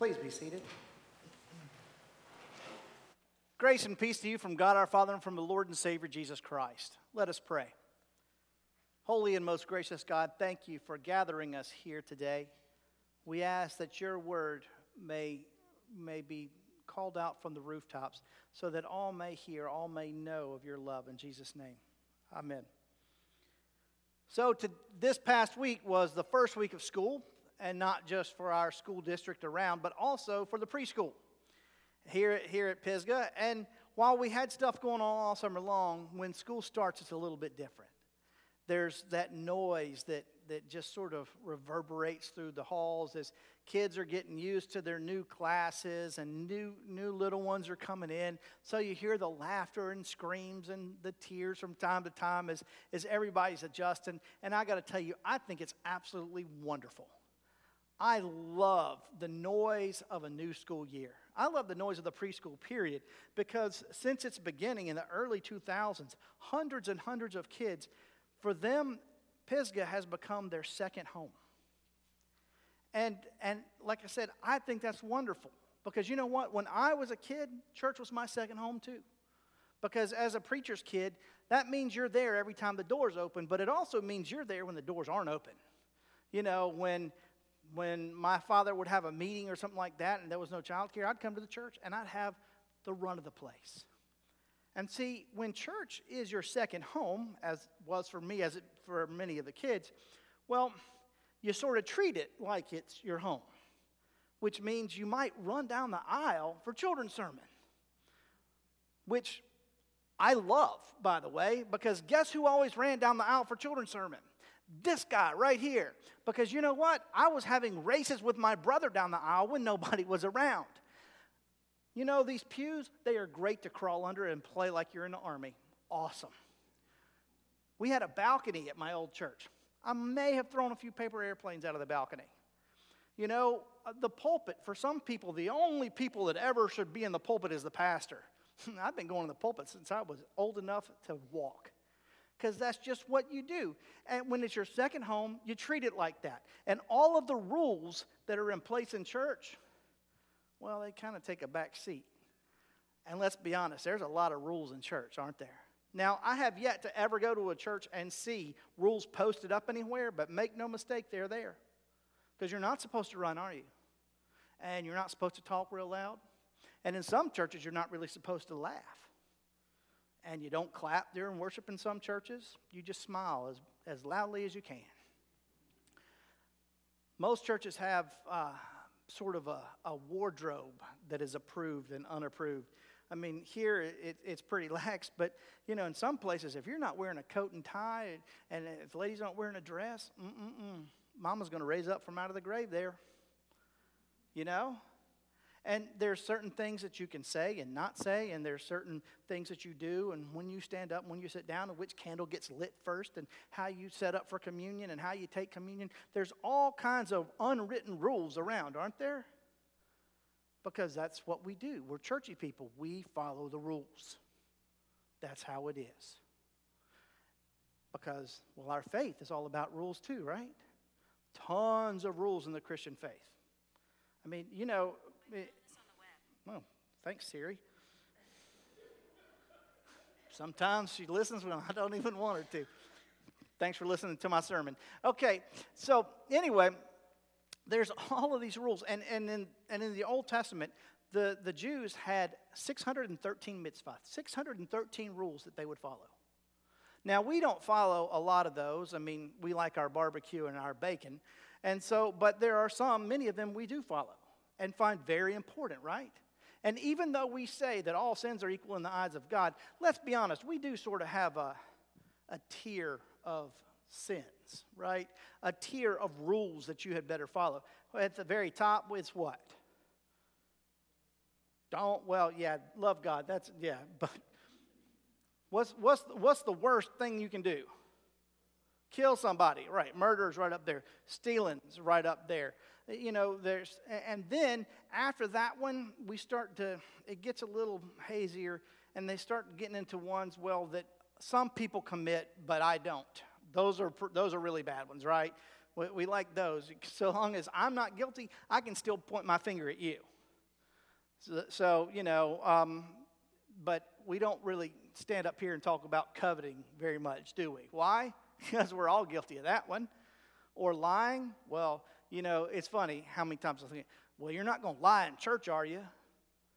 Please be seated. Grace and peace to you from God our Father and from the Lord and Savior Jesus Christ. Let us pray. Holy and most gracious God, thank you for gathering us here today. We ask that your word may, may be called out from the rooftops so that all may hear, all may know of your love. In Jesus' name, amen. So, to, this past week was the first week of school, and not just for our school district around, but also for the preschool here, here at Pisgah. And while we had stuff going on all summer long, when school starts, it's a little bit different. There's that noise that, that just sort of reverberates through the halls as kids are getting used to their new classes and new, new little ones are coming in. So you hear the laughter and screams and the tears from time to time as, as everybody's adjusting. And I got to tell you, I think it's absolutely wonderful. I love the noise of a new school year. I love the noise of the preschool period because since its beginning in the early 2000s, hundreds and hundreds of kids, for them, Pisgah has become their second home. And, and like I said, I think that's wonderful because you know what? When I was a kid, church was my second home too. Because as a preacher's kid, that means you're there every time the doors open, but it also means you're there when the doors aren't open. You know, when when my father would have a meeting or something like that and there was no childcare, I'd come to the church and I'd have the run of the place. And see, when church is your second home, as was for me, as it for many of the kids, well, you sort of treat it like it's your home, which means you might run down the aisle for children's sermon, which I love, by the way, because guess who always ran down the aisle for children's sermon? This guy right here. Because you know what? I was having races with my brother down the aisle when nobody was around. You know, these pews, they are great to crawl under and play like you're in the army. Awesome. We had a balcony at my old church. I may have thrown a few paper airplanes out of the balcony. You know, uh, the pulpit, for some people, the only people that ever should be in the pulpit is the pastor. I've been going to the pulpit since I was old enough to walk because that's just what you do. And when it's your second home, you treat it like that. And all of the rules that are in place in church, well, they kind of take a back seat. And let's be honest, there's a lot of rules in church, aren't there? Now, I have yet to ever go to a church and see rules posted up anywhere, but make no mistake, they're there. Because you're not supposed to run, are you? And you're not supposed to talk real loud. And in some churches, you're not really supposed to laugh and you don't clap during worship in some churches, you just smile as, as loudly as you can. Most churches have uh, sort of a, a, wardrobe that is approved and unapproved. I mean, here it, it's pretty lax, but you know, in some places, if you're not wearing a coat and tie, and if ladies aren't wearing a dress, mm-mm-mm, mama's going to raise up from out of the grave there. You know, and there's certain things that you can say and not say, and there's certain things that you do, and when you stand up, and when you sit down, and which candle gets lit first, and how you set up for communion, and how you take communion. There's all kinds of unwritten rules around, aren't there? Because that's what we do. We're churchy people. We follow the rules. That's how it is. Because, well, our faith is all about rules too, right? Tons of rules in the Christian faith. I mean, you know, it, well, thanks, Siri. Sometimes she listens when I don't even want her to. Thanks for listening to my sermon. Okay, so anyway, there's all of these rules. And, and, in, and in the Old Testament, the, the Jews had 613 mitzvahs, 613 rules that they would follow. Now, we don't follow a lot of those. I mean, we like our barbecue and our bacon. And so, but there are some, many of them we do follow and find very important, right? And even though we say that all sins are equal in the eyes of God, let's be honest, we do sort of have a, a tier of sins, right? A tier of rules that you had better follow. At the very top is what? Don't, well, yeah, love God. That's, yeah, but what's, what's, what's the worst thing you can do? Kill somebody, right? Murder's right up there. Stealing's right up there you know, there's, and then after that one, we start to, it gets a little hazier, and they start getting into ones, well, that some people commit, but I don't. Those are, those are really bad ones, right? We, we like those. So long as I'm not guilty, I can still point my finger at you. So, so you know, um, but we don't really stand up here and talk about coveting very much, do we? Why? Because we're all guilty of that one. Or lying? Well, you know, it's funny how many times I think, well, you're not going to lie in church, are you?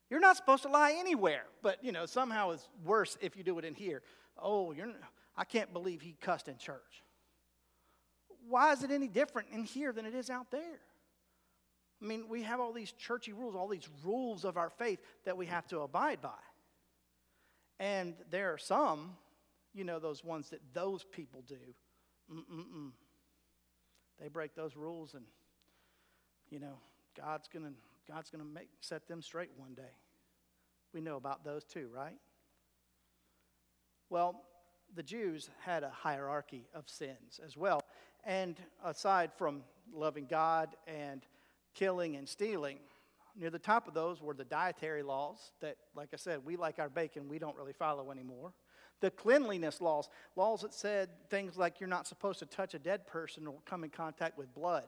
You're not supposed to lie anywhere, but you know, somehow it's worse if you do it in here. Oh, you're, I can't believe he cussed in church. Why is it any different in here than it is out there? I mean, we have all these churchy rules, all these rules of our faith that we have to abide by. And there are some, you know, those ones that those people do. Mm-mm-mm. They break those rules, and, you know, God's to God's to make set them straight one day. We know about those too, right? Well, the Jews had a hierarchy of sins as well. And aside from loving God and killing and stealing, near the top of those were the dietary laws that, like I said, we like our bacon, we don't really follow anymore. The cleanliness laws, laws that said things like you're not supposed to touch a dead person or come in contact with blood,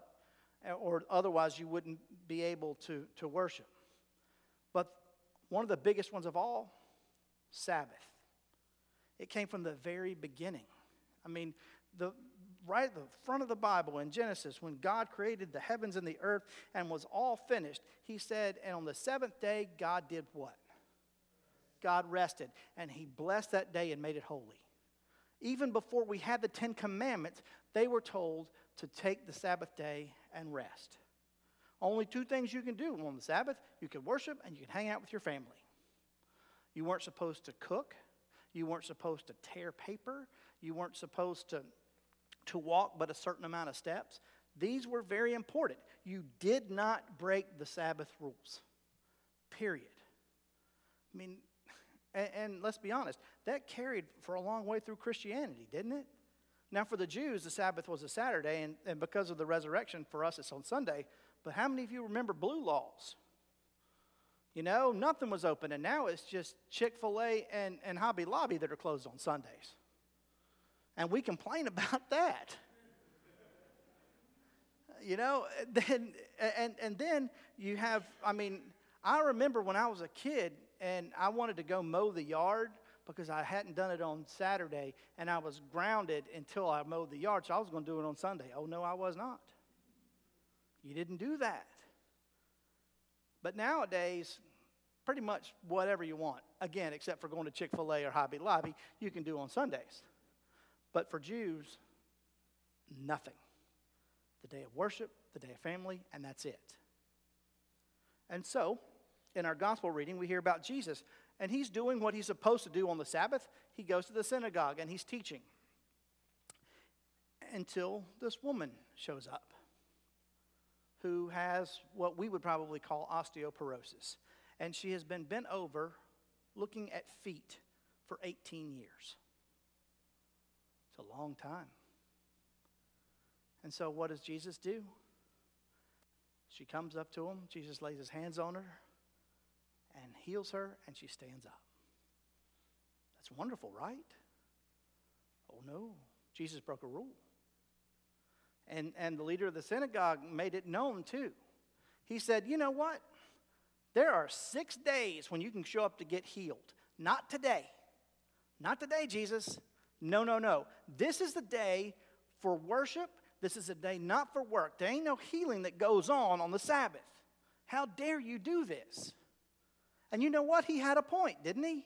eh, or otherwise you wouldn't be able to, to worship. But one of the biggest ones of all, Sabbath. It came from the very beginning. I mean, the, right at the front of the Bible in Genesis, when God created the heavens and the earth and was all finished, he said, and on the seventh day, God did what? God rested, and he blessed that day and made it holy. Even before we had the Ten Commandments, they were told to take the Sabbath day and rest. Only two things you can do on the Sabbath you can worship and you can hang out with your family. You weren't supposed to cook, you weren't supposed to tear paper, you weren't supposed to to walk but a certain amount of steps. These were very important. You did not break the Sabbath rules, period. I mean, and, and, let's be honest, that carried for a long way through Christianity, didn't it? Now, for the Jews, the Sabbath was a Saturday, and, and because of the resurrection, for us, it's on Sunday. But how many of you remember blue laws? You know, nothing was open, and now it's just Chick fil A and, and Hobby Lobby that are closed on Sundays and we complain about that. You know, then and and then you have I mean, I remember when I was a kid and I wanted to go mow the yard because I hadn't done it on Saturday and I was grounded until I mowed the yard, so I was going to do it on Sunday. Oh no, I was not. You didn't do that. But nowadays, pretty much whatever you want, again, except for going to Chick fil A or Hobby Lobby, you can do on Sundays. But for Jews, nothing. The day of worship, the day of family, and that's it. And so, in our gospel reading, we hear about Jesus, and he's doing what he's supposed to do on the Sabbath. He goes to the synagogue and he's teaching until this woman shows up who has what we would probably call osteoporosis. And she has been bent over looking at feet for 18 years. It's a long time. And so, what does Jesus do? She comes up to him, Jesus lays his hands on her heals her, and she stands up. That's wonderful, right? Oh no, Jesus broke a rule. And, and the leader of the synagogue made it known too. He said, You know what? There are six days when you can show up to get healed. Not today. Not today, Jesus. No, no, no. This is the day for worship. This is a day not for work. There ain't no healing that goes on on the Sabbath. How dare you do this? And you know what? He had a point, didn't he?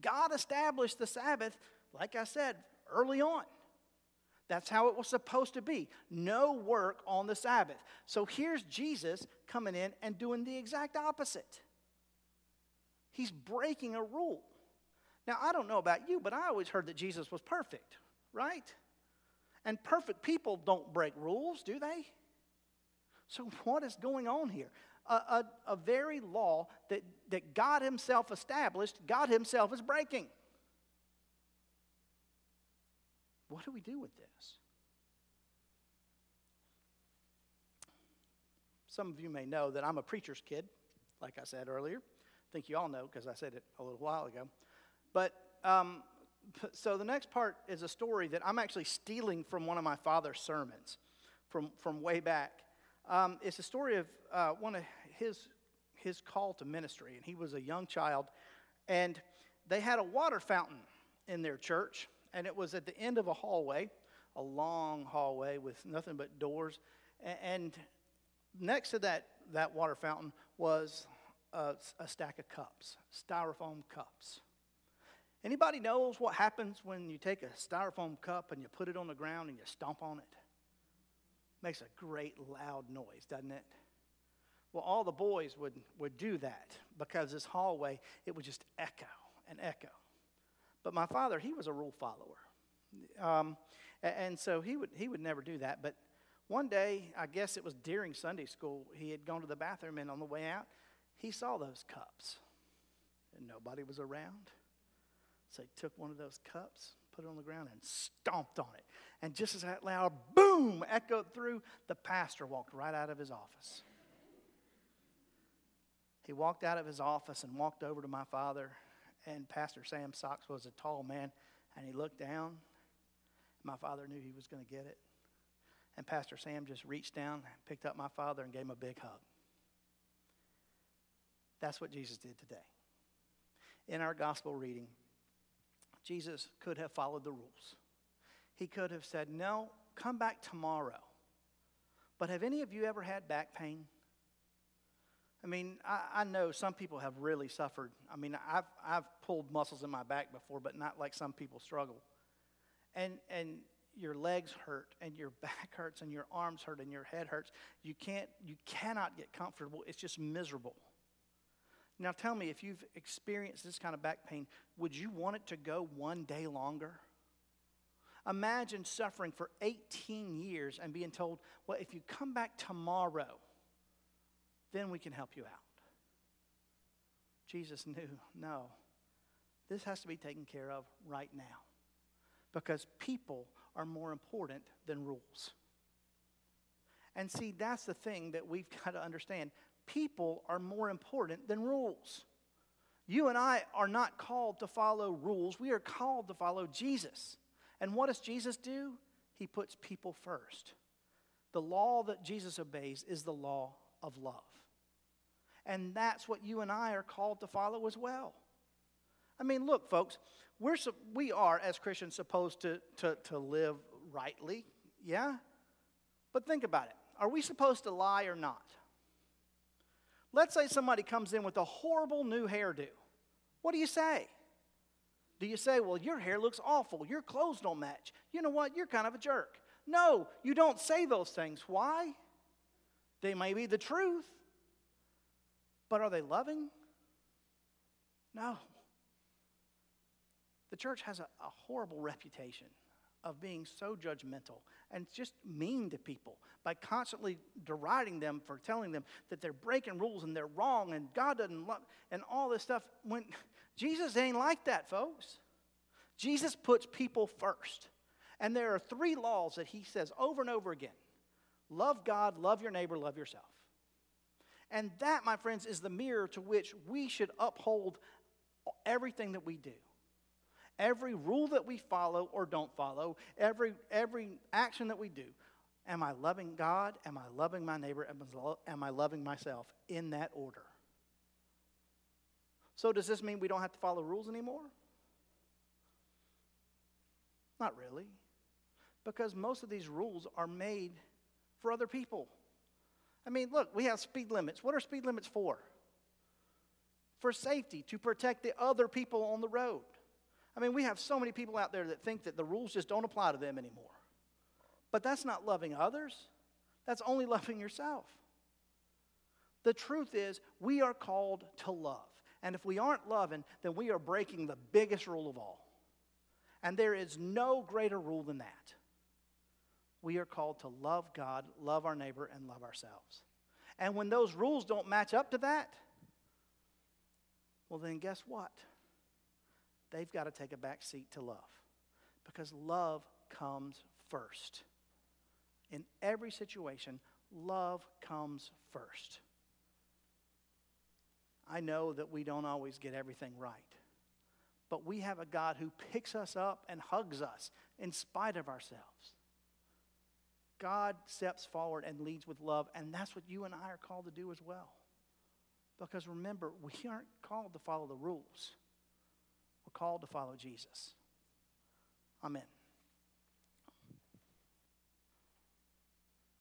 God established the Sabbath, like I said, early on. That's how it was supposed to be. No work on the Sabbath. So here's Jesus coming in and doing the exact opposite. He's breaking a rule. Now, I don't know about you, but I always heard that Jesus was perfect, right? And perfect people don't break rules, do they? So, what is going on here? A, a, a, very law that, that God Himself established, God Himself is breaking. What do we do with this? Some of you may know that I'm a preacher's kid, like I said earlier. I think you all know because I said it a little while ago. But um, so the next part is a story that I'm actually stealing from one of my father's sermons. from, from way back. Um, it's a story of uh, one of his, his call to ministry, and he was a young child, and they had a water fountain in their church, and it was at the end of a hallway, a long hallway with nothing but doors, and next to that, that water fountain was a, a stack of cups, styrofoam cups. Anybody knows what happens when you take a styrofoam cup and you put it on the ground and you stomp on it? Makes a great loud noise, doesn't it? Well, all the boys would, would do that because this hallway, it would just echo and echo. But my father, he was a rule follower. Um, and so he would, he would never do that. But one day, I guess it was during Sunday school, he had gone to the bathroom, and on the way out, he saw those cups. And nobody was around. So he took one of those cups, put it on the ground, and stomped on it. And just as that loud boom echoed through, the pastor walked right out of his office. He walked out of his office and walked over to my father, and Pastor Sam Socks was a tall man, and he looked down. My father knew he was going to get it. And Pastor Sam just reached down, picked up my father, and gave him a big hug. That's what Jesus did today. In our gospel reading, Jesus could have followed the rules. He could have said, No, come back tomorrow. But have any of you ever had back pain? I mean, I, I, know some people have really suffered. I mean, I've, I've pulled muscles in my back before, but not like some people struggle. And, and your legs hurt, and your back hurts, and your arms hurt, and your head hurts. You, can't, you cannot get comfortable. It's just miserable. Now tell me, if you've experienced this kind of back pain, would you want it to go one day longer? Imagine suffering for 18 years and being told, well, if you come back tomorrow, then we can help you out. Jesus knew, no, this has to be taken care of right now because people are more important than rules. And see, that's the thing that we've got to understand people are more important than rules. You and I are not called to follow rules, we are called to follow Jesus. And what does Jesus do? He puts people first. The law that Jesus obeys is the law of love. And that's what you and I are called to follow as well. I mean, look, folks, we're, we are, as Christians, supposed to, to, to live rightly, yeah? But think about it. Are we supposed to lie or not? Let's say somebody comes in with a horrible new hairdo. What do you say? Do you say, well, your hair looks awful, your clothes don't match? You know what? You're kind of a jerk. No, you don't say those things. Why? They may be the truth, but are they loving? No. The church has a, a horrible reputation of being so judgmental and just mean to people by constantly deriding them for telling them that they're breaking rules and they're wrong and God doesn't love and all this stuff when Jesus ain't like that folks. Jesus puts people first. And there are three laws that he says over and over again. Love God, love your neighbor, love yourself. And that, my friends, is the mirror to which we should uphold everything that we do every rule that we follow or don't follow, every, every action that we do. Am I loving God? Am I loving my neighbor? Am I loving myself in that order? So, does this mean we don't have to follow rules anymore? Not really. Because most of these rules are made for other people. I mean, look, we have speed limits. What are speed limits for? For safety, to protect the other people on the road. I mean, we have so many people out there that think that the rules just don't apply to them anymore. But that's not loving others, that's only loving yourself. The truth is, we are called to love. And if we aren't loving, then we are breaking the biggest rule of all. And there is no greater rule than that. We are called to love God, love our neighbor, and love ourselves. And when those rules don't match up to that, well, then guess what? They've got to take a back seat to love because love comes first. In every situation, love comes first. I know that we don't always get everything right, but we have a God who picks us up and hugs us in spite of ourselves. God steps forward and leads with love, and that's what you and I are called to do as well. Because remember, we aren't called to follow the rules, we're called to follow Jesus. Amen.